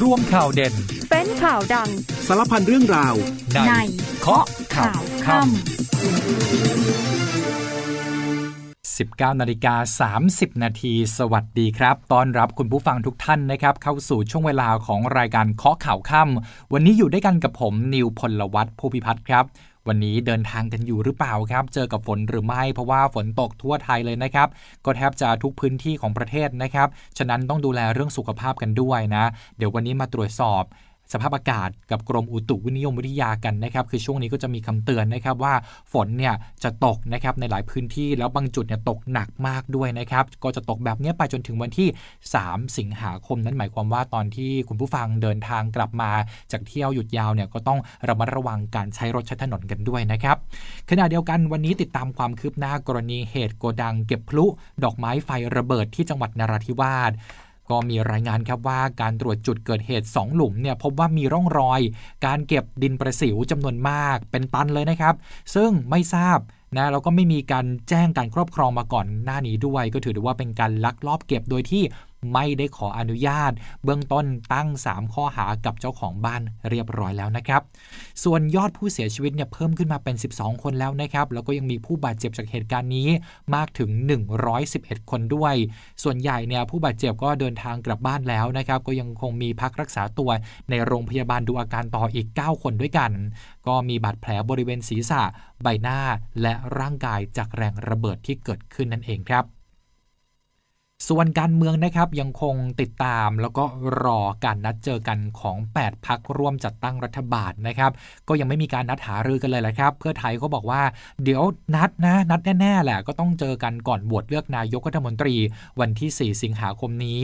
ร่วมข่าวเด่น เป็นข่าวดัง สารพันเรื่องราวในในเคาะข่าวค่ำ19นาฬิกา30 นาทีสวัสดีครับต้อนรับคุณผู้ฟังทุกท่านนะครับ เข้าสู่ช่วงเวลาของรายการเคาะข่าวค่ำวันนี้อยู่ด้วยกันกับผมนิวพลวัตผู้พิพัฒน์ครับ วันนี้เดินทางกันอยู่หรือเปล่าครับ เจอกับฝนหรือไม่ เพราะว่าฝนตกทั่วไทยเลยนะครับ ก็แทบจะทุกพื้นที่ของประเทศนะครับ ฉะนั้นต้องดูแลเรื่องสุขภาพกันด้วยนะ เดี๋ยววันนี้มาตรวจสอบ สภาพอากาศกับกรมอุตุนิยมวิทยากันนะครับ คือช่วงนี้ก็จะมีคำเตือนนะครับว่าฝนเนี่ยจะตกนะครับในหลายพื้นที่แล้วบางจุดเนี่ยตกหนักมากด้วยนะครับ ก็จะตกแบบนี้ไปจนถึงวันที่ 3 สิงหาคมนั้นหมายความว่าตอนที่คุณผู้ฟังเดินทางกลับมาจากเที่ยวหยุดยาวเนี่ยก็ต้องระมัดระวังการใช้รถใช้ถนนกันด้วยนะครับขณะเดียวกันวันนี้ติดตามความคืบหน้ากรณีเหตุโกดังเก็บพลุ ดอกไม้ไฟระเบิดที่จังหวัดนราธิวาส ก็มีรายงานครับว่าการตรวจจุดเกิดเหตุ 2 หลุมเนี่ยพบว่ามีร่องรอย การเก็บดินประสิวจำนวนมากเป็นตันเลยนะครับ ซึ่งไม่ทราบนะแล้วก็ไม่มีการแจ้งการครอบครองมาก่อนหน้านี้ด้วย ก็ถือได้ว่าเป็นการลักลอบเก็บโดยที่ ไม่ได้ขออนุญาต เบื้องต้นตั้ง 3 ข้อหากับเจ้าของบ้านเรียบร้อยแล้วนะครับ ส่วนยอดผู้เสียชีวิตเนี่ยเพิ่มขึ้นมาเป็น 12 คนแล้วนะครับแล้วก็ยังมีผู้บาดเจ็บจากเหตุการณ์นี้มากถึง 111 คนด้วย ส่วนใหญ่เนี่ยผู้บาดเจ็บก็เดินทางกลับบ้านแล้วนะครับ ก็ยังคงมีพักรักษาตัวในโรงพยาบาลดูอาการต่ออีก 9 คนด้วยกัน ก็มีบาดแผลบริเวณศีรษะ ใบหน้าและร่างกายจากแรงระเบิดที่เกิดขึ้นนั่นเองครับ ส่วนการเมืองนะครับยังคงติดตามแล้วก็รอการนัดเจอกันของ 8 พักร่วมจัดตั้งรัฐบาลนะครับ ก็ยังไม่มีการนัดหารือกันเลยแหละครับ เพื่อไทยเขาบอกว่าเดี๋ยวนัดนะ นัดแน่ๆแหละก็ต้องเจอกันก่อนบวชเลือกนายกรัฐมนตรีวันที่ 4 สิงหาคมนี้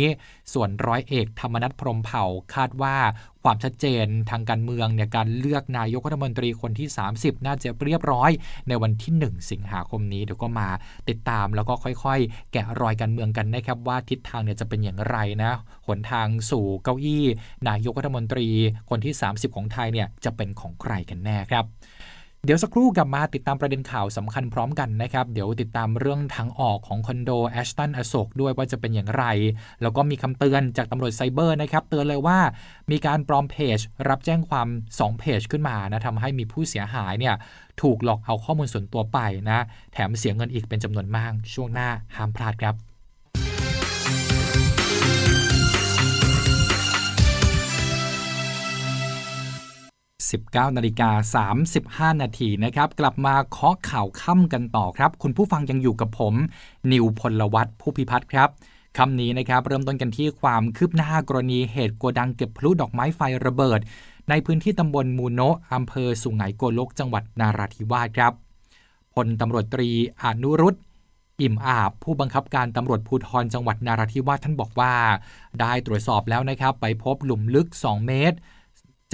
ส่วนร้อยเอกธรรมนัฐพรมเผ่าคาดว่า ความชัดเจนทางการเมืองเนี่ยการเลือกนายกรัฐมนตรีคนที่ 30 น่าจะเรียบร้อย ในวันที่ 1 สิงหาคมนี้เดี๋ยวก็มาติดตามแล้วก็ค่อยๆ แกะรอยการเมืองกันนะครับว่าทิศทางเนี่ยจะเป็นอย่างไรนะหนทางสู่เก้าอี้ นายกรัฐมนตรีคนที่ 30 ของไทยเนี่ยจะเป็นของใครกันแน่ครับ เดี๋ยวสักครู่กลับมาติดตามประเด็นข่าวสำคัญพร้อมกันนะครับ เดี๋ยวติดตามเรื่องทางออกของคอนโดแอชตันอโศกด้วยว่าจะเป็นอย่างไร แล้วก็มีคำเตือนจากตำรวจไซเบอร์นะครับเตือนเลยว่ามีการปลอมเพจ รับแจ้งความ 2 เพจขึ้นมานะทำให้มีผู้เสียหายเนี่ยถูกหลอกเอาข้อมูลส่วนตัวไปนะ แถมเสียเงินอีกเป็นจำนวนมาก ช่วงหน้าห้ามพลาดครับ 19นาฬิกา35 นาทีนะครับ กลับมาเคาะข่าวค่ำกันต่อครับ คุณผู้ฟังยังอยู่กับผม นิวพลวัตผู้พิพัฒน์ครับคำนี้นะครับ เริ่มต้นกันที่ความคืบหน้ากรณีเหตุโกดังเก็บพลุดอกไม้ไฟระเบิด ในพื้นที่ตำบลมูโนะอำเภอสุไหงโกลกจังหวัดนาราธิวาสครับพลตำรวจตรีอนุรุตอิ่มอาบผู้บังคับการตำรวจภูธรจังหวัดนาราธิวาสท่านบอกว่า ได้ตรวจสอบแล้วนะครับ ไปพบหลุมลึก 2 เมตร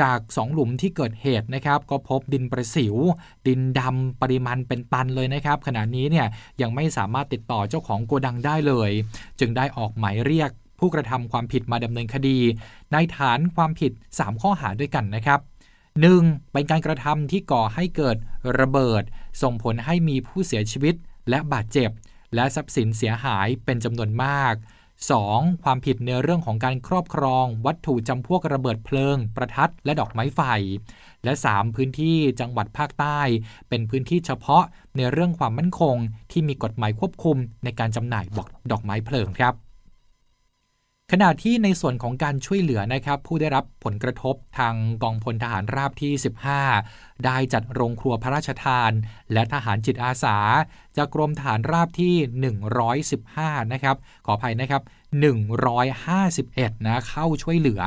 จาก 2 หลุมที่เกิดเหตุนะครับก็พบดินประสิว ดินดำปริมาณเป็นตันเลยนะครับ ขณะนี้เนี่ยยังไม่สามารถติดต่อเจ้าของโกดังได้เลย จึงได้ออกหมายเรียกผู้กระทำความผิดมาดำเนินคดี ในฐานความผิด 3 ข้อหาด้วยกันนะครับ 1. เป็นการกระทำที่ก่อให้เกิดระเบิด ส่งผลให้มีผู้เสียชีวิตและบาดเจ็บ และทรัพย์สินเสียหายเป็นจำนวนมาก 2. ความผิดในเรื่องของการครอบครอง วัตถุจำพวกระเบิดเพลิง ประทัดและดอกไม้ไฟ และ 3. พื้นที่จังหวัดภาคใต้ เป็นพื้นที่เฉพาะในเรื่องความมั่นคง ที่มีกฎหมายควบคุมในการจำหน่ายบอกดอกไม้เพลิงครับ ขณะที่ในส่วนของการช่วยเหลือนะครับผู้ได้รับผลกระทบทางกองพลทหารราบที่ 15 ได้จัดโรงครัวพระราชทาน และทหารจิตอาสา จากกรมฐานราบที่ 115 นะครับ ขออภัยนะครับ 151 นะเข้าช่วยเหลือ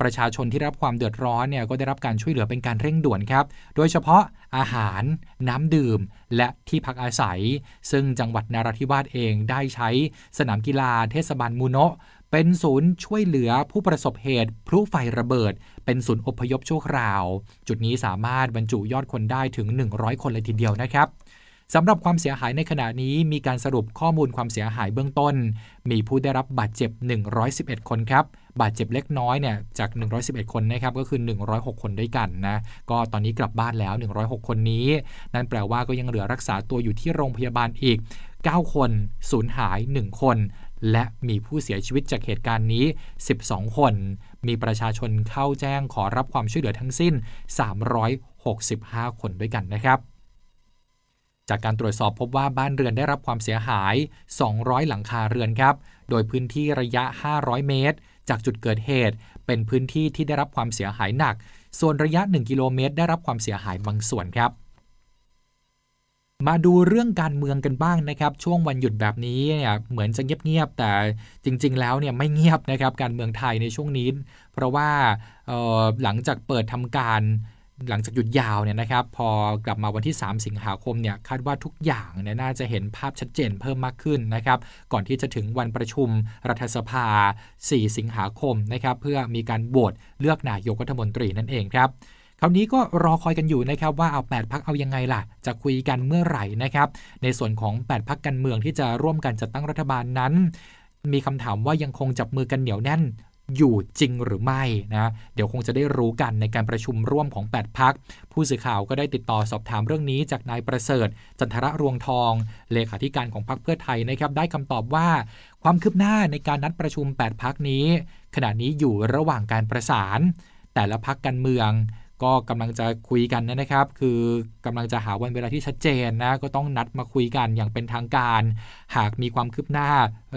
ประชาชนที่รับความเดือดร้อนเนี่ยก็ได้รับการช่วยเหลือเป็นการเร่งด่วนครับ โดยเฉพาะอาหารน้ำดื่ม และที่พักอาศัย ซึ่งจังหวัดนาราธิวาสเองได้ใช้สนามกีฬาเทศบาลมูโนะ เป็นศูนย์ช่วยเหลือผู้ประสบเหตุพลุไฟระเบิด เป็นศูนย์อพยพชั่วคราว จุดนี้สามารถบรรจุยอดคนได้ถึง 100 คนเลยทีเดียวนะครับสำหรับความเสียหายในขณะนี้มีการสรุปข้อมูลความเสียหายเบื้องต้น มีผู้ได้รับบาดเจ็บ 111 คนครับ บาดเจ็บเล็กน้อยเนี่ยจาก 111 คนนะครับก็คือ 106 คนด้วยกันนะ ก็ตอนนี้กลับบ้านแล้ว 106 คนนี้ นั่นแปลว่าก็ยังเหลือรักษาตัวอยู่ที่โรงพยาบาลอีก 9 คนสูญหาย 1 คน และมีผู้เสียชีวิตจากเหตุการณ์นี้ 12 คน มีประชาชนเข้าแจ้งขอรับความช่วยเหลือทั้งสิ้น 365 คนด้วยกันนะครับ จากการตรวจสอบพบว่าบ้านเรือนได้รับความเสียหาย 200 หลังคาเรือนครับ โดยพื้นที่ระยะ 500 เมตร จากจุดเกิดเหตุ เป็นพื้นที่ที่ได้รับความเสียหายหนัก ส่วนระยะ 1 กิโลเมตร ได้รับความเสียหายบางส่วนครับ มาดูเรื่องการเมืองกันบ้างนะครับช่วงวันหยุดแบบนี้เนี่ยเหมือนจะเงียบๆแต่จริง ๆ แล้วเนี่ยไม่เงียบนะครับการเมืองไทยในช่วงนี้ เพราะว่าหลังจากเปิดทำการหลังจากหยุดยาวเนี่ยนะครับพอกลับมาวันที่ 3 สิงหาคมเนี่ยคาดว่าทุกอย่างเนี่ยน่าจะเห็นภาพชัดเจนเพิ่มมากขึ้นนะครับก่อนที่จะถึงวันประชุมรัฐสภา 4 สิงหาคมนะครับเพื่อมีการโหวตเลือกนายกรัฐมนตรีนั่นเองครับ คราวนี้ก็รอคอยกันอยู่นะครับว่าเอา8พักเอายังไงล่ะ จะคุยกันเมื่อไหร่นะครับ ในส่วนของ 8พักการเมืองที่จะร่วมกันจัดตั้งรัฐบาลนั้น มีคำถามว่ายังคงจับมือกันเหนียวแน่นอยู่จริงหรือไม่นะเดี๋ยวคงจะได้รู้กันในการประชุมร่วมของ 8 พัก ผู้สื่อข่าวก็ได้ติดต่อสอบถามเรื่องนี้จากนายประเสริฐ จันทระรวงทอง เลขาธิการของพรรคเพื่อไทยนะครับได้คำตอบว่า ความคืบหน้าในการนัดประชุม 8 พักนี้ ขณะนี้อยู่ระหว่างการประสาน แต่ละพักการเมือง ก็กำลังจะคุยกันนะครับ คือกำลังจะหาวันเวลาที่ชัดเจนนะก็ต้องนัดมาคุยกันอย่างเป็นทางการ หากมีความคืบหน้า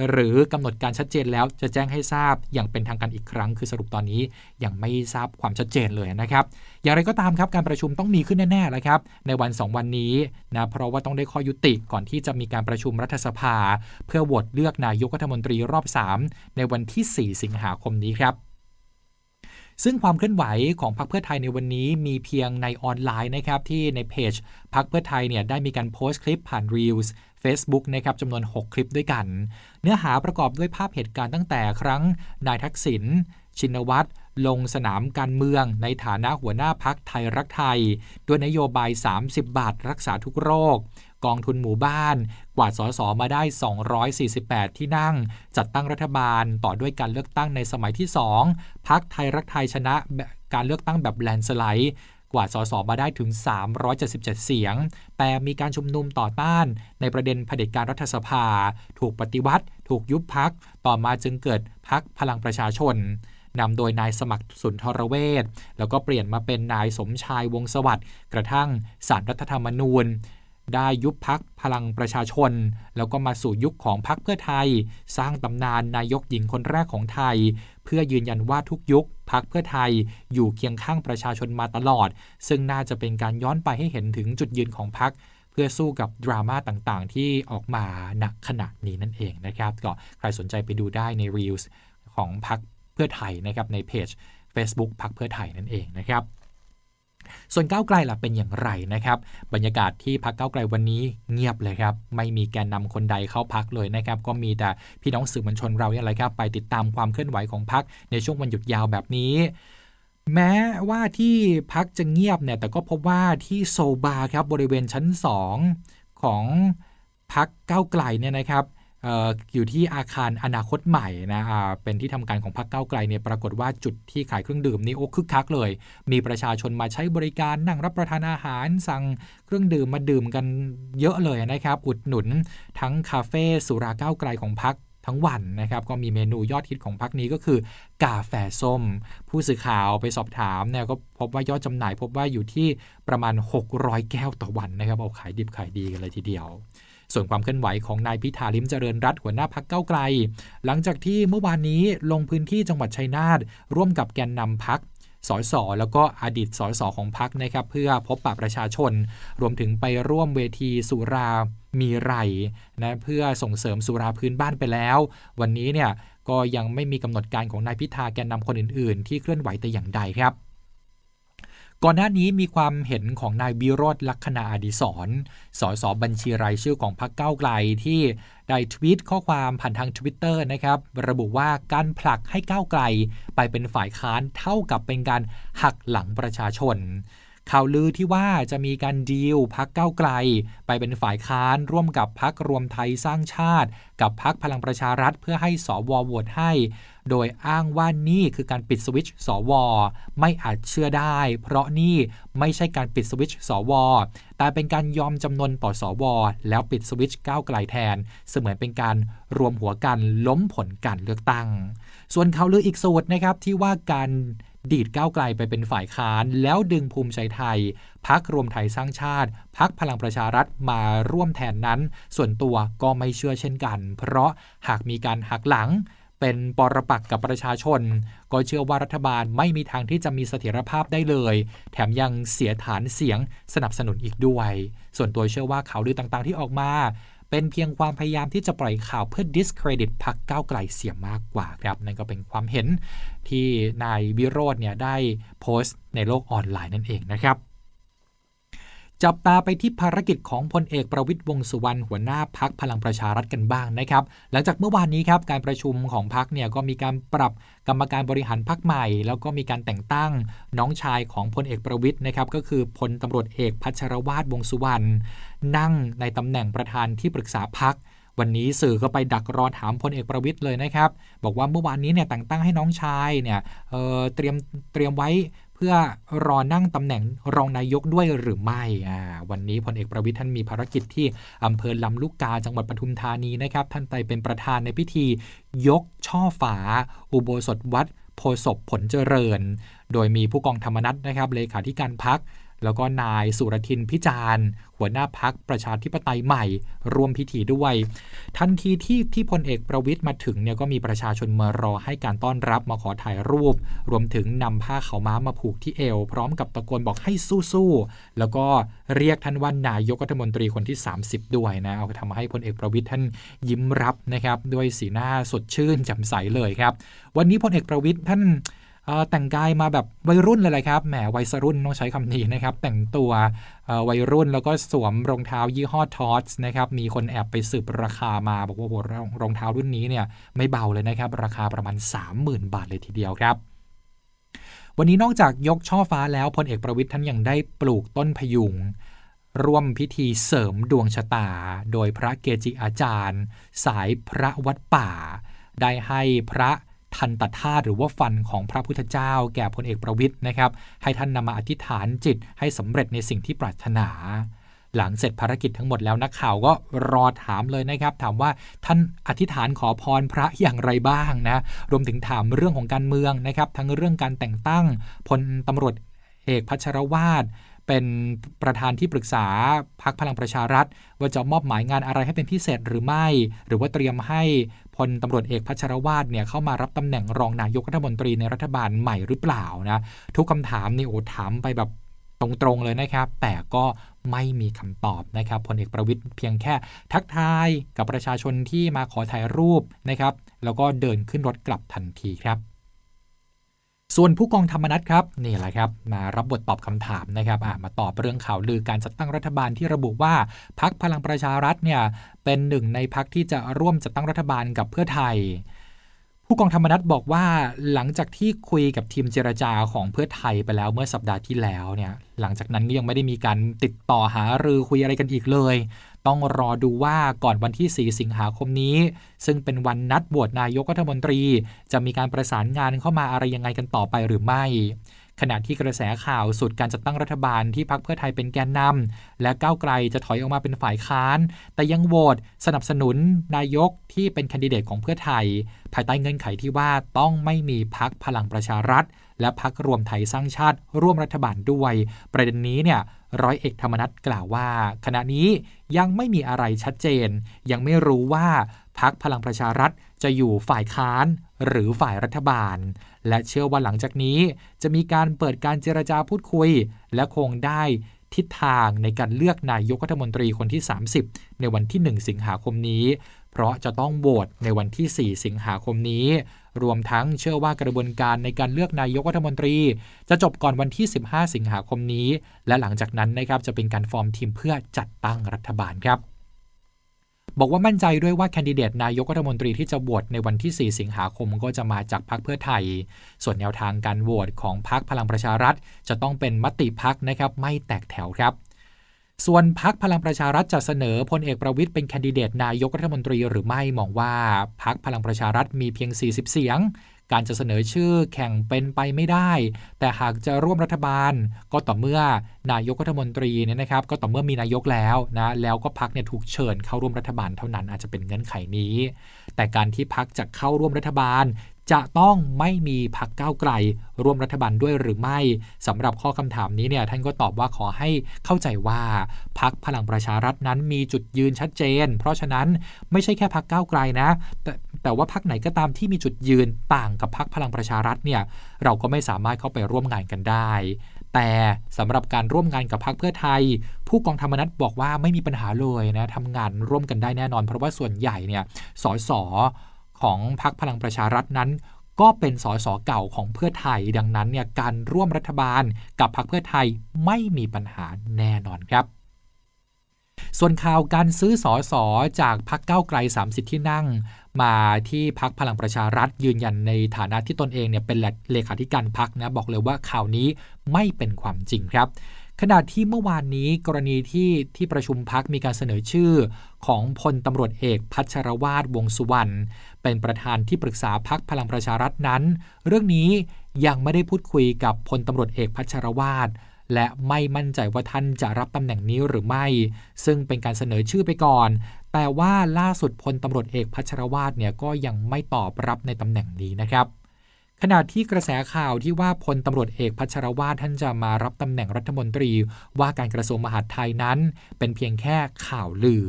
หรือกำหนดการชัดเจนแล้วจะแจ้งให้ทราบอย่างเป็นทางการอีกครั้ง คือสรุปตอนนี้ยังไม่ทราบความชัดเจนเลยนะครับ อย่างไรก็ตามครับการประชุมต้องมีขึ้นแน่ๆแล้วครับ ในวัน 2 วันนี้นะเพราะว่าต้องได้ข้อยุติก่อนที่จะมีการประชุมรัฐสภา เพื่อโหวตเลือกนายกรัฐมนตรีรอบ 3 ในวันที่ 4 สิงหาคมนี้ครับ ซึ่งความเคลื่อนไหวของพรรคเพื่อไทยในวันนี้มีเพียงในออนไลน์นะครับที่ในเพจพรรคเพื่อไทยเนี่ยได้มีการโพสต์คลิปผ่าน Reels Facebook นะครับจำนวน 6 คลิปด้วยกัน เนื้อหาประกอบด้วยภาพเหตุการณ์ตั้งแต่ครั้งนายทักษิณชินวัตรลงสนามการเมืองในฐานะหัวหน้าพักไทยรักไทย ด้วยนโยบาย 30 บาทรักษาทุกโรค กองทุนหมู่บ้าน กวาดสสมาได้ 248 ที่นั่ง จัดตั้งรัฐบาลต่อด้วยการเลือกตั้งในสมัยที่ 2พักไทยรักไทยชนะการเลือกตั้งแบบแลนสไลด์กวาดสสมาได้ถึง 377 เสียง แต่มีการชุมนุมต่อต้าน ในประเด็นเผด็จการรัฐสภา ถูกปฏิวัติ ถูกยุบพัก ต่อมาจึงเกิดพักพลังประชาชนนำโดยนายสมัครสุนทรเวชแล้วก็เปลี่ยนมาเป็นนายสมชายวงสวัสดิ์กระทั่งสารรัฐธรรมนูญ ได้ยุบพักพลังประชาชน แล้วก็มาสู่ยุคของพักเพื่อไทย สร้างตำนานนายกหญิงคนแรกของไทย เพื่อยืนยันว่าทุกยุคพักเพื่อไทยอยู่เคียงข้างประชาชนมาตลอด ซึ่งน่าจะเป็นการย้อนไปให้เห็นถึงจุดยืนของพักเพื่อสู้กับดราม่าต่างๆ ที่ออกมาหนักขนาดนี้นั่นเองนะครับก็ใครสนใจไปดูได้ใน Reels ของพักเพื่อไทยนะครับในเพจ Facebook พักเพื่อไทยนั่นเองนะครับ ส่วนก้าวไกลล่ะเป็นอย่างไรนะครับ บรรยากาศที่พักก้าวไกลวันนี้เงียบเลยครับ ไม่มีแกนนำคนใดเข้าพักเลยนะครับ ก็มีแต่พี่น้องสื่อมวลชนเราเนี่ยแหละครับ ไปติดตามความเคลื่อนไหวของพักในช่วงวันหยุดยาวแบบนี้ แม้ว่าที่พักจะเงียบเนี่ย แต่ก็พบว่าที่โซบาครับบริเวณชั้น 2 ของพักก้าวไกลเนี่ยนะครับ อยู่ที่อาคารอนาคตใหม่นะเป็นที่ทำการของพรรคเก้าไกลเนี่ยปรากฏว่าจุดที่ขายเครื่องดื่มนี่โอ้คึกคักเลย มีประชาชนมาใช้บริการนั่งรับประทานอาหาร สั่งเครื่องดื่มมาดื่มกันเยอะเลยนะครับ อุดหนุนทั้งคาเฟ่สุราเก้าไกลของพรรคทั้งวันนะครับก็มีเมนูยอดฮิตของพักนี้ก็คือกาแฟส้ม ผู้สื่อข่าวไปสอบถามเนี่ยก็พบว่ายอดจำหน่ายพบว่าอยู่ที่ประมาณ 600 แก้วต่อวันนะครับเอาขายดิบขายดีกันเลยทีเดียว ส่วนความเคลื่อนไหวของนายพิธาลิมเจริญรัตหัวหน้าพักเก้าไกล หลังจากที่เมื่อวานนี้ลงพื้นที่จังหวัดชัยนาทร่วมกับแกนนำพักสสแล้วก็อดีตสสของพักนะครับเพื่อพบปะประชาชน รวมถึงไปร่วมเวทีสุรามีไรนะเพื่อส่งเสริมสุราพื้นบ้านไปแล้ว วันนี้เนี่ยก็ยังไม่มีกำหนดการของนายพิธาแกนนำคนอื่น ๆ ที่เคลื่อนไหวแต่อย่างใดครับ ก่อนหน้านี้มีความเห็นของนายวิโรธลักษณะอดิศรสสบัญชีรายชื่อของพรรคเก้าไกลที่ได้ทวีตข้อความผ่านทางทวิตเตอร์นะครับ ระบุว่าการผลักให้ก้าวไกลไปเป็นฝ่ายค้านเท่ากับเป็นการหักหลังประชาชน ข่าวลือที่ว่าจะมีการดีลพักเก้าไกล ไปเป็นฝ่ายค้านร่วมกับพักรวมไทยสร้างชาติ กับพักพลังประชารัฐเพื่อให้สวโหวตให้ โดยอ้างว่านี่คือการปิดสวิตช์สว ไม่อาจเชื่อได้ เพราะนี่ไม่ใช่การปิดสวิตช์สว แต่เป็นการยอมจำนนต่อสว แล้วปิดสวิตช์ก้าวไกลแทน เสมือนเป็นการรวมหัวกันล้มผลการเลือกตั้ง ส่วนเขาวลืออีกสูตรนะครับที่ว่าการ ดีดก้าวไกลไปเป็นฝ่ายค้าน แล้วดึงภูมิใจไทย พักรวมไทยสร้างชาติ พักพลังประชารัฐมาร่วมแทนนั้น ส่วนตัวก็ไม่เชื่อเช่นกัน เพราะหากมีการหักหลังเป็นปรปักกับประชาชน ก็เชื่อว่ารัฐบาลไม่มีทางที่จะมีเสถียรภาพได้เลย แถมยังเสียฐานเสียงสนับสนุนอีกด้วย ส่วนตัวเชื่อว่าข่าวลือต่างๆที่ออกมา เป็นเพียงความพยายามที่จะปล่อยข่าวเพื่อ discredit พรรคก้าวไกลเสียมากกว่าครับนั่นก็เป็นความเห็นที่นายวิโรจน์เนี่ยได้โพสต์ในโลกออนไลน์นั่นเองนะครับ จับตาไปที่ภารกิจของพลเอกประวิตยวงสุวรรณหัวหน้าพักพลังประชารัฐกันบ้างนะครับ หลังจากเมื่อวานนี้ครับการประชุมของพักเนี่ยก็มีการปรับกรรมการบริหารพักใหม่ แล้วก็มีการแต่งตั้งน้องชายของพลเอกประวิตยนะครับก็คือพลตำรวจเอกพัชรวาทวงสุวรรณนั่งในตำแหน่งประธานที่ปรึกษาพักวันนี้สื่อก็ไปดักรอถามพลเอกประวิตยเลยนะครับ บอกว่าเมื่อวานนี้เนี่ยแต่งตั้งให้น้องชายเนี่ยเเตรียมเตรียมไว้ เพื่อรอนั่งตำแหน่งรองนายกด้วยหรือไม่อ่าวันนี้พลเอกประวิทย์ท่านมีภารกิจที่อำเภอลำลูกกาจังหวัดปทุมธานีนะครับ ท่านไปเป็นประธานในพิธี ยกช่อฝา อุโบสถวัดโพศพผลเจริญ โดยมีผู้กองธรรมนัฐนะครับเลขาธิการพัก แล้วก็นายสุรทินพิจารณ์หัวหน้าพักประชาธิปไตยใหม่ร่วมพิธีด้วย ทันทีที่ที่พลเอกประวิทย์มาถึงเนี่ยก็มีประชาชนมารอให้การต้อนรับมาขอถ่ายรูป รวมถึงนำผ้าเขาม้ามาผูกที่เอว พร้อมกับตะโกนบอกให้สู้ๆแล้วก็เรียกท่านว่านายกรัฐมนตรีคนที่ 30 ด้วยนะเอาทำให้พลเอกประวิทย์ท่านยิ้มรับนะครับ ด้วยสีหน้าสดชื่นแจ่มใสเลยครับ วันนี้พลเอกประวิทย์ท่าน แต่งกายมาแบบวัยรุ่นเลยเลยครับแหมวัยรุ่นต้องใช้คำนี้นะครับ แต่งตัววัยรุ่นแล้วก็สวมรองเท้ายี่ห้อทอสนะครับ มีคนแอบไปสืบราคามาบอกว่าโหรองเท้ารุ่นนี้เนี่ยไม่เบาเลยนะครับ ราคาประมาณ 30,000 บาทเลยทีเดียวครับวันนี้นอกจากยกช่อฟ้าแล้วพลเอกประวิทย์ท่านยังได้ปลูกต้นพยุง ร่วมพิธีเสริมดวงชะตา โดยพระเกจิอาจารย์ สายพระวัดป่า ได้ให้พระ ทันตธาตุหรือว่าฟันของพระพุทธเจ้า แก่พลเอกประวิทย์นะครับ ให้ท่านนำมาอธิษฐานจิตให้สำเร็จในสิ่งที่ปรารถนา หลังเสร็จภารกิจทั้งหมดแล้วนักข่าวก็รอถามเลยนะครับ ถามว่าท่านอธิษฐานขอพรพระอย่างไรบ้างนะ รวมถึงถามเรื่องของการเมืองนะครับ ทั้งเรื่องการแต่งตั้งพลตำรวจเอกพัชรวาท เป็นประธานที่ปรึกษาพักพลังประชารัฐ ว่าจะมอบหมายงานอะไรให้เป็นพิเศษหรือไม่ หรือว่าเตรียมให้พลตำรวจเอกพัชรวาทเนี่ยเข้ามารับตำแหน่งรองนายกรัฐมนตรีในรัฐบาลใหม่หรือเปล่านะ ทุกคำถามนี่โอ้ถามไปแบบตรงๆเลยนะครับ แต่ก็ไม่มีคำตอบนะครับพลเอกประวิทย์เพียงแค่ทักทายกับประชาชนที่มาขอถ่ายรูปนะครับ แล้วก็เดินขึ้นรถกลับทันทีครับ ส่วนผู้กองธรรมนัฐครับนี่แหละครับมารับบทตอบคำถามนะครับมาตอบเรื่องข่าวลือการจัดตั้งรัฐบาลที่ระบุว่าพักพลังประชารัฐเนี่ยเป็นหนึ่งในพักที่จะร่วมจัดตั้งรัฐบาลกับเพื่อไทย ผู้กองธรรมนัฐบอกว่าหลังจากที่คุยกับทีมเจรจาของเพื่อไทยไปแล้วเมื่อสัปดาห์ที่แล้วเนี่ยหลังจากนั้นยังไม่ได้มีการติดต่อหารือคุยอะไรกันอีกเลย ต้องรอดูว่าก่อนวันที่ 4 สิงหาคมนี้ ซึ่งเป็นวันนัดบวชนายกรัฐมนตรี จะมีการประสานงานเข้ามาอะไรยังไงกันต่อไปหรือไม่ ขณะที่กระแสข่าวสุดการจัดตั้งรัฐบาลที่พักเพื่อไทยเป็นแกนนำและก้าวไกลจะถอยออกมาเป็นฝ่ายค้าน แต่ยังโหวตสนับสนุนนายกที่เป็นคนดิเดตของเพื่อไทย ภายใต้เงื่อนไขที่ว่าต้องไม่มีพักพลังประชารัฐ และพักรวมไทยสร้างชาติ ร่วมรัฐบาลด้วย ประเด็นนี้เนี่ยร้อยเอกธรรมนัฐกล่าวว่า ขณะนี้ยังไม่มีอะไรชัดเจน ยังไม่รู้ว่าพักพลังประชารัฐ จะอยู่ฝ่ายค้านหรือฝ่ายรัฐบาล และเชื่อว่าหลังจากนี้ จะมีการเปิดการเจรจาพูดคุย และคงได้ทิศทางในการเลือกนายกรัฐมนตรีคนที่ 30 ในวันที่ 1 สิงหาคมนี้ เพราะจะต้องโหวตในวันที่ 4 สิงหาคมนี้ รวมทั้งเชื่อว่ากระบวนการในการเลือกนายกรัฐมนตรี จะจบก่อนวันที่ 15 สิงหาคมนี้ และหลังจากนั้นนะครับจะเป็นการฟอร์มทีมเพื่อจัดตั้งรัฐบาลครับ บอกว่ามั่นใจด้วยว่าแคนดิเดตนายกรัฐมนตรีที่จะโหวตในวันที่ 4 สิงหาคมก็จะมาจากพรรคเพื่อไทย ส่วนแนวทางการโหวตของพรรคพลังประชารัฐ จะต้องเป็นมติพรรคนะครับไม่แตกแถวครับ ส่วนพักพลังประชารัฐจะเสนอพลเอกประวิทย์เป็นแคนดิเดตนายกรัฐมนตรีหรือไม่มองว่าพักพลังประชารัฐมีเพียง 40 เสียง การจะเสนอชื่อแข่งเป็นไปไม่ได้ แต่หากจะร่วมรัฐบาล ก็ต่อเมื่อนายกรัฐมนตรีเนี่ยนะครับ ก็ต่อเมื่อมีนายกแล้วนะแล้วก็พักเนี่ยถูกเชิญเข้าร่วมรัฐบาลเท่านั้นอาจจะเป็นเงื่อนไขนี้ แต่การที่พักจะเข้าร่วมรัฐบาล จะต้องไม่มีพักก้าวไกล ร่วมรัฐบาลด้วยหรือไม่สำหรับข้อคำถามนี้เนี่ยท่านก็ตอบว่าขอให้เข้าใจว่าพักพลังประชารัฐนั้นมีจุดยืนชัดเจน เพราะฉะนั้นไม่ใช่แค่พักก้าวไกลนะ แต่แต่ว่าพักไหนก็ตามที่มีจุดยืนต่างกับพักพลังประชารัฐเนี่ยเราก็ไม่สามารถเข้าไปร่วมงานกันได้ แต่สำหรับการร่วมงานกับพรรคเพื่อไทย ผู้กองธรรมนัฐบอกว่าไม่มีปัญหาเลยนะทำงานร่วมกันได้แน่นอน เพราะว่าส่วนใหญ่เนี่ยสส ของพรรคพลังประชารัฐนั้น ก็เป็นสสเก่าของเพื่อไทย ดังนั้นเนี่ยการร่วมรัฐบาลกับพรรคเพื่อไทยไม่มีปัญหาแน่นอนครับส่วนข่าวการซื้อสอสอจากพรรคเก้าไกล 30 ที่นั่ง มาที่พักพลังประชารัฐยืนยันในฐานะที่ตนเองเนี่ยเป็นเลขาธิการพักนะบอกเลยว่าข่าวนี้ไม่เป็นความจริงครับ ขณะที่เมื่อวานนี้กรณีที่ที่ประชุมพักมีการเสนอชื่อ ของพลตำรวจเอกพัชรวาดวงสุวรรณเป็นประธานที่ปรึกษาพักพลังประชารัฐนั้น เรื่องนี้ยังไม่ได้พูดคุยกับพลตำรวจเอกพัชรวาดและไม่มั่นใจว่าท่านจะรับตำแหน่งนี้หรือไม่ ซึ่งเป็นการเสนอชื่อไปก่อน แต่ว่าล่าสุดพลตำรวจเอกพัชรวาดเนี่ยก็ยังไม่ตอบรับในตำแหน่งนี้นะครับ ขณะที่กระแสข่าวที่ว่าพลตำรวจเอกพัชรวาทท่านจะมารับตำแหน่งรัฐมนตรี ว่าการกระทรวงมหาดไทยนั้น เป็นเพียงแค่ข่าวลือ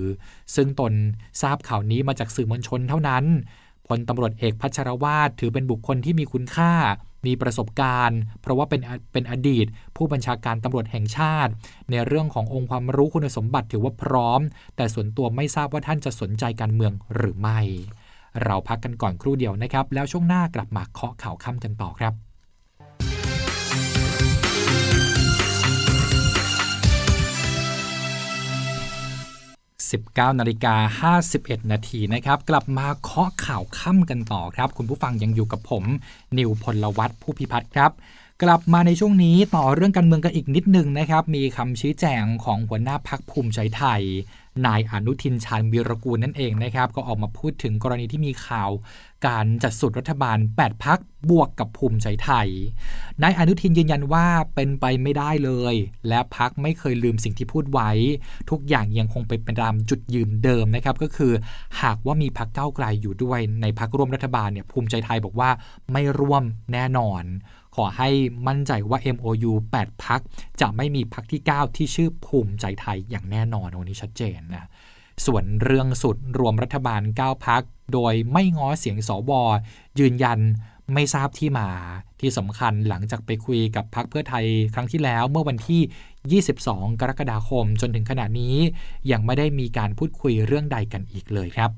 ซึ่งตนทราบข่าวนี้มาจากสื่อมวลชนเท่านั้นพลตำรวจเอกพัชรวาทถือเป็นบุคคลที่มีคุณค่า มีประสบการณ์ เพราะว่าเป็นเป็นอดีต ผู้บัญชาการตำรวจแห่งชาติ ในเรื่องขององค์ความรู้คุณสมบัติถือว่าพร้อม แต่ส่วนตัวไม่ทราบว่าท่านจะสนใจการเมืองหรือไม่ เราพักกันก่อนครู่เดียวนะครับ แล้วช่วงหน้ากลับมาเคาะข่าวค่ำกันต่อครับ19นาฬิกา51 นาทีนะครับ กลับมาเคาะข่าวค่ำกันต่อครับ คุณผู้ฟังยังอยู่กับผม นิวพลวัตผู้พิพัฒน์ครับ กลับมาในช่วงนี้ต่อเรื่องการเมืองกันอีกนิดนึงนะครับ มีคำชี้แจงของหัวหน้าพักภูมิใจไทย นายอนุทินชาญวีรกูลนั่นเองนะครับ ก็ออกมาพูดถึงกรณีที่มีข่าว การจัดสุดรัฐบาล 8 พักบวกกับภูมิใจไทย นายอนุทินยืนยันว่าเป็นไปไม่ได้เลย และพักไม่เคยลืมสิ่งที่พูดไว้ ทุกอย่างยังคงเป็นตามจุดยืนเดิมนะครับก็คือ หากว่ามีพักเก้าไกลอยู่ด้วยในพักร่วมรัฐบาลเนี่ยภูมิใจไทยบอกว่าไม่ร่วมแน่นอน ขอให้มั่นใจว่า MOU 8 พักจะไม่มีพักที่ 9 ที่ชื่อภูมิใจไทยอย่างแน่นอนวันนี้ชัดเจนนะส่วนเรื่องสุดรวมรัฐบาล 9 พัก โดยไม่ง้อเสียงสวยืนยันไม่ทราบที่มาที่สำคัญหลังจากไปคุยกับพักเพื่อไทยครั้งที่แล้วเมื่อวันที่ 22 กรกฎาคมจนถึงขณะนี้ ยังไม่ได้มีการพูดคุยเรื่องใดกันอีกเลยครับ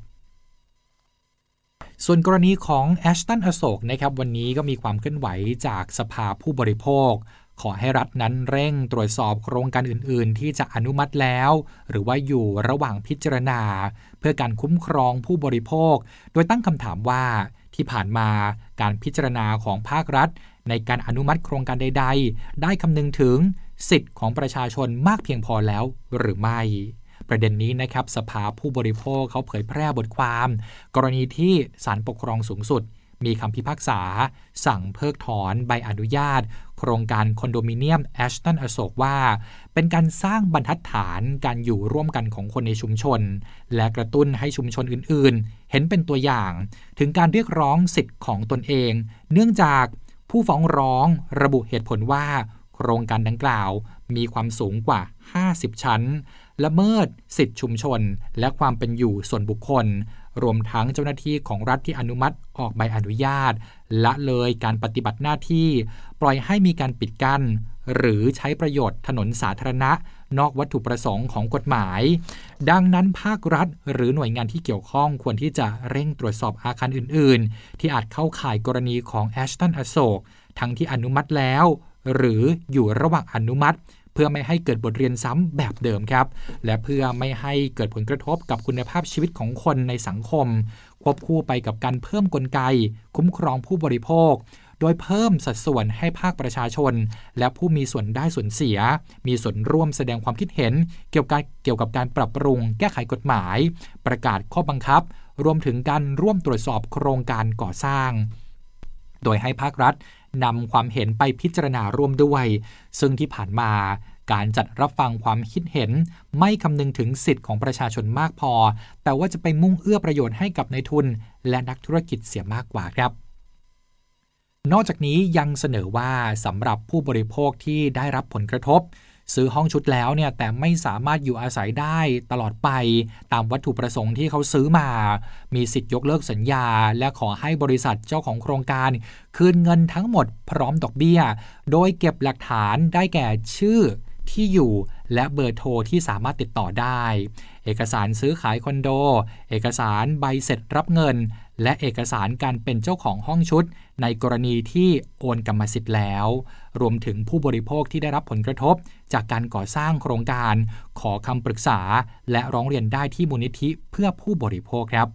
ส่วนกรณีของแอชตันอโศกนะครับวันนี้ก็มีความเคลื่อนไหวจากสภาผู้บริโภค ขอให้รัฐนั้นเร่งตรวจสอบโครงการอื่น ๆ ที่จะอนุมัติแล้ว หรือว่าอยู่ระหว่างพิจารณา เพื่อการคุ้มครองผู้บริโภค โดยตั้งคำถามว่าที่ผ่านมาการพิจารณาของภาครัฐ ในการอนุมัติโครงการใด ๆ ได้คำนึงถึงสิทธิ์ของประชาชนมากเพียงพอแล้วหรือไม่ ประเด็นนี้นะครับสภาผู้บริโภคเขาเผยแพร่บทความ กรณีที่ศาลปกครองสูงสุด มีคำพิพากษา สั่งเพิกถอนใบอนุญาต โครงการคอนโดมิเนียมแอชตันอโศกว่า เป็นการสร้างบรรทัดฐานการอยู่ร่วมกันของคนในชุมชน และกระตุ้นให้ชุมชนอื่นๆ เห็นเป็นตัวอย่าง ถึงการเรียกร้องสิทธิ์ของตนเอง เนื่องจากผู้ฟ้องร้องระบุเหตุผลว่า โครงการดังกล่าวมีความสูงกว่า 50 ชั้น ละเมิด สิทธิชุมชน และความเป็นอยู่ส่วนบุคคล รวมทั้งเจ้าหน้าที่ของรัฐที่อนุมัติออกใบอนุญาต ละเลยการปฏิบัติหน้าที่ ปล่อยให้มีการปิดกัน้นหรือใช้ประโยชน์ถนนสาธารณะ นอกวัตถุประสงค์ของกฎหมาย ดังนั้นภาครัฐ หรือหน่วยงานที่เกี่ยวข้องควรที่จะเร่งตรวจสอบอาคารอื่น ๆ ที่อาจเข้าข่ายกรณีของแอชตันอโศกทั้งที่อนุมัติแล้ว หรืออยู่ระหว่างอนุมัติ เพื่อไม่ให้เกิดบทเรียนซ้ำแบบเดิมครับ และเพื่อไม่ให้เกิดผลกระทบกับคุณภาพชีวิตของคนในสังคม ควบคู่ไปกับการเพิ่มกลไก คุ้มครองผู้บริโภคโดยเพิ่มสัดส่วนให้ภาคประชาชน และผู้มีส่วนได้ส่วนเสีย มีส่วนร่วมแสดงความคิดเห็น เกี่ยวกับเกี่ยวกับการปรับปรุง แก้ไขกฎหมาย ประกาศข้อบังคับ รวมถึงการร่วมตรวจสอบโครงการก่อสร้าง โดยให้ภาครัฐ นำความเห็นไปพิจารณาร่วมด้วย ซึ่งที่ผ่านมาการจัดรับฟังความคิดเห็น ไม่คำนึงถึงสิทธิ์ของประชาชนมากพอ แต่ว่าจะไปมุ่งเอื้อประโยชน์ให้กับนายทุน และนักธุรกิจเสียมากกว่าครับ นอกจากนี้ยังเสนอว่าสำหรับผู้บริโภคที่ได้รับผลกระทบ ซื้อห้องชุดแล้วเนี่ยแต่ไม่สามารถอยู่อาศัยได้ตลอดไปตามวัตถุประสงค์ที่เขาซื้อมา มีสิทธิ์ยกเลิกสัญญา และขอให้บริษัทเจ้าของโครงการ คืนเงินทั้งหมดพร้อมดอกเบี้ย โดยเก็บหลักฐานได้แก่ชื่อที่อยู่และเบอร์โทรที่สามารถติดต่อได้ เอกสารซื้อขายคอนโด เอกสารใบเสร็จรับเงิน และเอกสารการเป็นเจ้าของห้องชุด ในกรณีที่โอนกรรมสิทธิ์แล้ว รวมถึงผู้บริโภคที่ได้รับผลกระทบ จากการก่อสร้างโครงการ ขอคำปรึกษา และร้องเรียนได้ที่มูลนิธิเพื่อผู้บริโภคครับ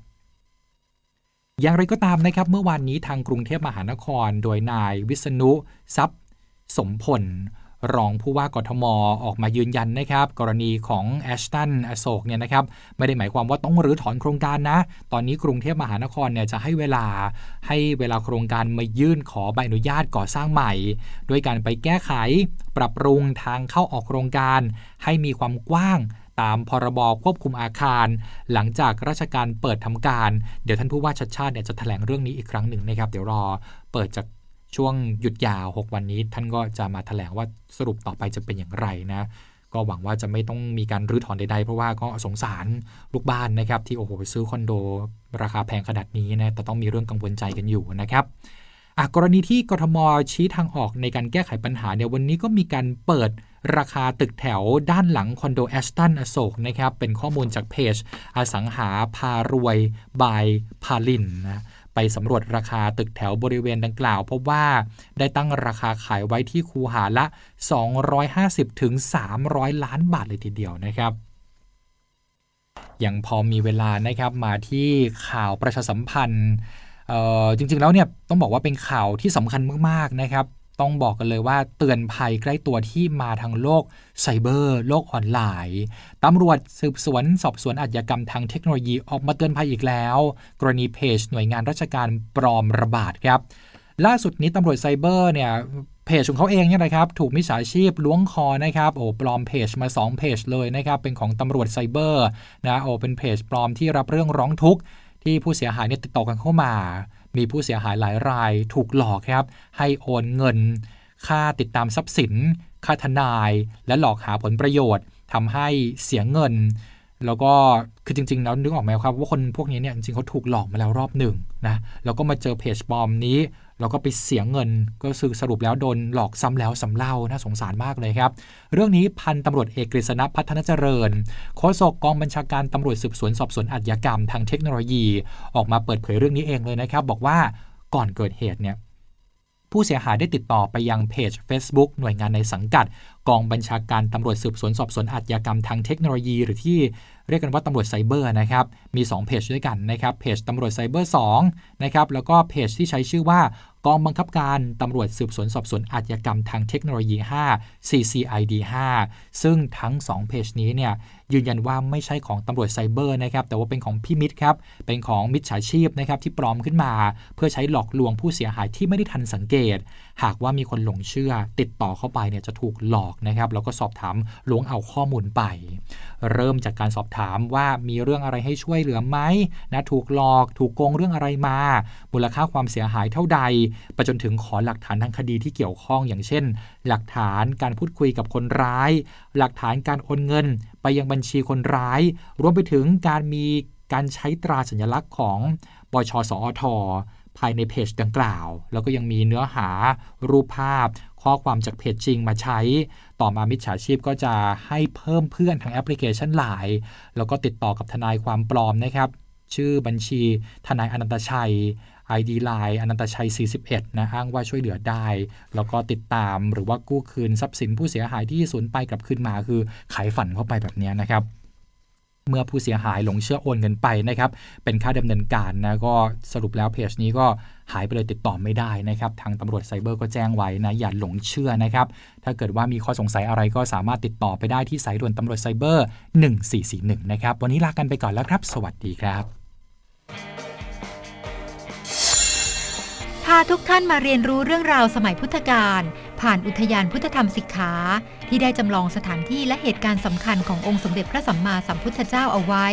อย่างไรก็ตามนะครับเมื่อวานนี้ทางกรุงเทพมหานคร โดยนายวิษณุทรัพย์สมผล รองผู้ว่ากทมออกมายืนยันนะครับ กรณีของแอชตันอโศกเนี่ยนะครับไม่ได้หมายความว่าต้องรื้อถอนโครงการนะ ตอนนี้กรุงเทพมหานครเนี่ยจะให้เวลาให้เวลาโครงการมายื่นขอใบอนุญาตก่อสร้างใหม่ ด้วยการไปแก้ไข ปรับปรุงทางเข้าออกโครงการ ให้มีความกว้างตามพรบควบคุมอาคาร หลังจากราชการเปิดทำการ เดี๋ยวท่านผู้ว่าชัดชาติเนี่ยจะแถลงเรื่องนี้อีกครั้งหนึ่งนะครับ เดี๋ยวรอเปิดจาก ช่วงหยุดยาว 6 วันนี้ ท่านก็จะมาถแถลงว่าสรุปต่อไปจะเป็นอย่างไรนะ ก็หวังว่าจะไม่ต้องมีการรื้อถอนใดๆ เพราะว่าก็สงสารลูกบ้านนะครับ ที่โอ้โหซื้อคอนโด ราคาแพงขนาดนี้นะแต่ต้องมีเรื่องกังวลใจกันอยู่นะครับกรณีที่กทมชี้ทางออกในการแก้ไขปัญหาเนี่ยวันนี้ก็มีการเปิดราคาตึกแถวด้านหลังคอนโดแอสตันอโศกนะครับเป็นข้อมูลจากเพจอสังหาพารวยบายพาลินนะ ไปสำรวจราคาตึกแถวบริเวณดังกล่าว พบว่าได้ตั้งราคาขายไว้ที่คูหาละ 250ถึง300 ล้านบาทเลยทีเดียวนะครับยังพอมีเวลานะครับมาที่ข่าวประชาสัมพันธ์จริงๆแล้วเนี่ยต้องบอกว่าเป็นข่าวที่สำคัญมากๆนะครับ ต้องบอกกันเลยว่าเตือนภัยใกล้ตัวที่มาทางโลกไซเบอร์ โลกออนไลน์ตำรวจสืบสวนสอบสวนอาชญากรรมทางเทคโนโลยีออกมาเตือนภัยอีกแล้ว กรณีเพจหน่วยงานราชการปลอมระบาดครับ ล่าสุดนี้ตำรวจไซเบอร์เนี่ยเพจของเขาเองเนี่ยนะครับถูกมิจฉาชีพล้วงคอนะครับโอ้ปลอมเพจมา 2 เพจเลยนะครับเป็นของตำรวจไซเบอร์นะโอ้เป็นเพจปลอมที่รับเรื่องร้องทุกข์ที่ผู้เสียหายเนี่ยติดต่อกันเข้ามา มีผู้เสียหายหลายรายถูกหลอกครับ ให้โอนเงิน ค่าติดตามทรัพย์สิน ค่าทนาย และหลอกหาผลประโยชน์ทำให้เสียเงิน แล้วก็คือจริงๆแล้วนึกออกไหมครับ ว่าคนพวกนี้เนี่ยจริงๆเขาถูกหลอกมาแล้วรอบหนึ่งนะแล้วก็มาเจอเพจปลอมนี้ แล้วก็ไปเสียเงินก็คือสรุปแล้วโดนหลอกซ้ำแล้วซ้าเล่าน่าสงสารมากเลยครับ เรื่องนี้พันตำรวจเอกกฤษณพัฒนเจริญโฆษกกองบัญชาการตำรวจสืบสวนสอบสวนอาชญากรรมทางเทคโนโลยี ออกมาเปิดเผยเรื่องนี้เองเลยนะครับ บอกว่าก่อนเกิดเหตุเนี่ยผู้เสียหายได้ติดต่อไปยังเพจ Facebook หน่วยงานในสังกัด กองบัญชาการตำรวจสืบสวนสอบสวนอาชญากรรมทางเทคโนโลยี หรือที่เรียกกันว่าตำรวจไซเบอร์นะครับ มี2เพจด้วยกันนะครับเพจตำรวจไซเบอร์2นะครับแล้วก็เพจที่ใช้ชื่อว่ากองบังคับการตำรวจสืบสวนสอบสวนอาชญากรรมทางเทคโนโลยี 5 CCID 5 ซึ่งทั้ง 2 เพจนี้เนี่ยยืนยันว่าไม่ใช่ของตำรวจไซเบอร์นะครับแต่ว่าเป็นของพี่มิจครับ เป็นของมิจฉาชีพนะครับที่ปลอมขึ้นมา เพื่อใช้หลอกลวงผู้เสียหายที่ไม่ได้ทันสังเกต หากว่ามีคนหลงเชื่อ ติดต่อเข้าไปเนี่ยจะถูกหลอกนะครับแล้วก็สอบถามล้วงเอาข้อมูลไป เริ่มจากการสอบถามว่ามีเรื่องอะไรให้ช่วยเหลือไหมนะถูกหลอกถูกโกงเรื่องอะไรมามูลค่าความเสียหายเท่าใดไปจนถึงขอหลักฐานทางคดีที่เกี่ยวข้องอย่างเช่น หลักฐานการพูดคุยกับคนร้าย หลักฐานการโอนเงิน ไปยังบัญชีคนร้าย รวมไปถึงการมีการใช้ตราสัญลักษณ์ของบชสอทภายในเพจดังกล่าว แล้วก็ยังมีเนื้อหารูปภาพ ข้อความจากเพจจริงมาใช้ ต่อมามิจฉาชีพก็จะให้เพิ่มเพื่อนทางแอปพลิเคชันไลน์แล้วก็ติดต่อกับทนายความปลอมนะครับ ชื่อบัญชีทนายอนันตชัย ID Line อนันตชัย 41 นะอ้างว่าช่วยเหลือได้ แล้วก็ติดตามหรือว่ากู้คืนทรัพย์สินผู้เสียหายที่สูญไปกลับคืนมาคือขายฝันเข้าไปแบบนี้นะครับเมื่อผู้เสียหายหลงเชื่อโอนเงินไปนะครับ เป็นค่าดำเนินการนะก็สรุปแล้วเพจนี้ก็ หายไปเลยติดต่อไม่ได้นะครับทางตำรวจไซเบอร์ก็แจ้งไว้นะอย่าหลงเชื่อนะครับถ้าเกิดว่ามีข้อสงสัยอะไรก็สามารถติดต่อไปได้ที่สายด่วนตำรวจไซเบอร์ 1441 นะครับวันนี้ลากันไปก่อนแล้วครับ สวัสดีครับพาทุกท่านมาเรียนรู้เรื่องราวสมัยพุทธกาลผ่านอุทยานพุทธธรรมสิกขา ที่ได้จำลองสถานที่และเหตุการณ์สำคัญขององค์สมเด็จพระสัมมาสัมพุทธเจ้าเอาไว้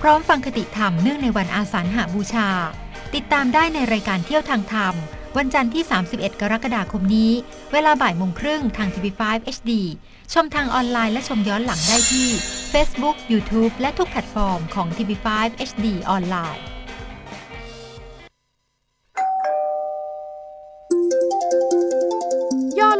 พร้อมฟังคติธรรมเนื่องในวันอาสาฬหาบูชา ติดตามได้ในรายการเที่ยวทางธรรม วันจันทร์ที่ 31 กรกฎาคมนี้ เวลาบ่ายโมงครึ่งทางทีวี5 HD ชมทางออนไลน์และชมย้อนหลังได้ที่ Facebook YouTube และทุกแพลตฟอร์มของ TV5 HD ออนไลน์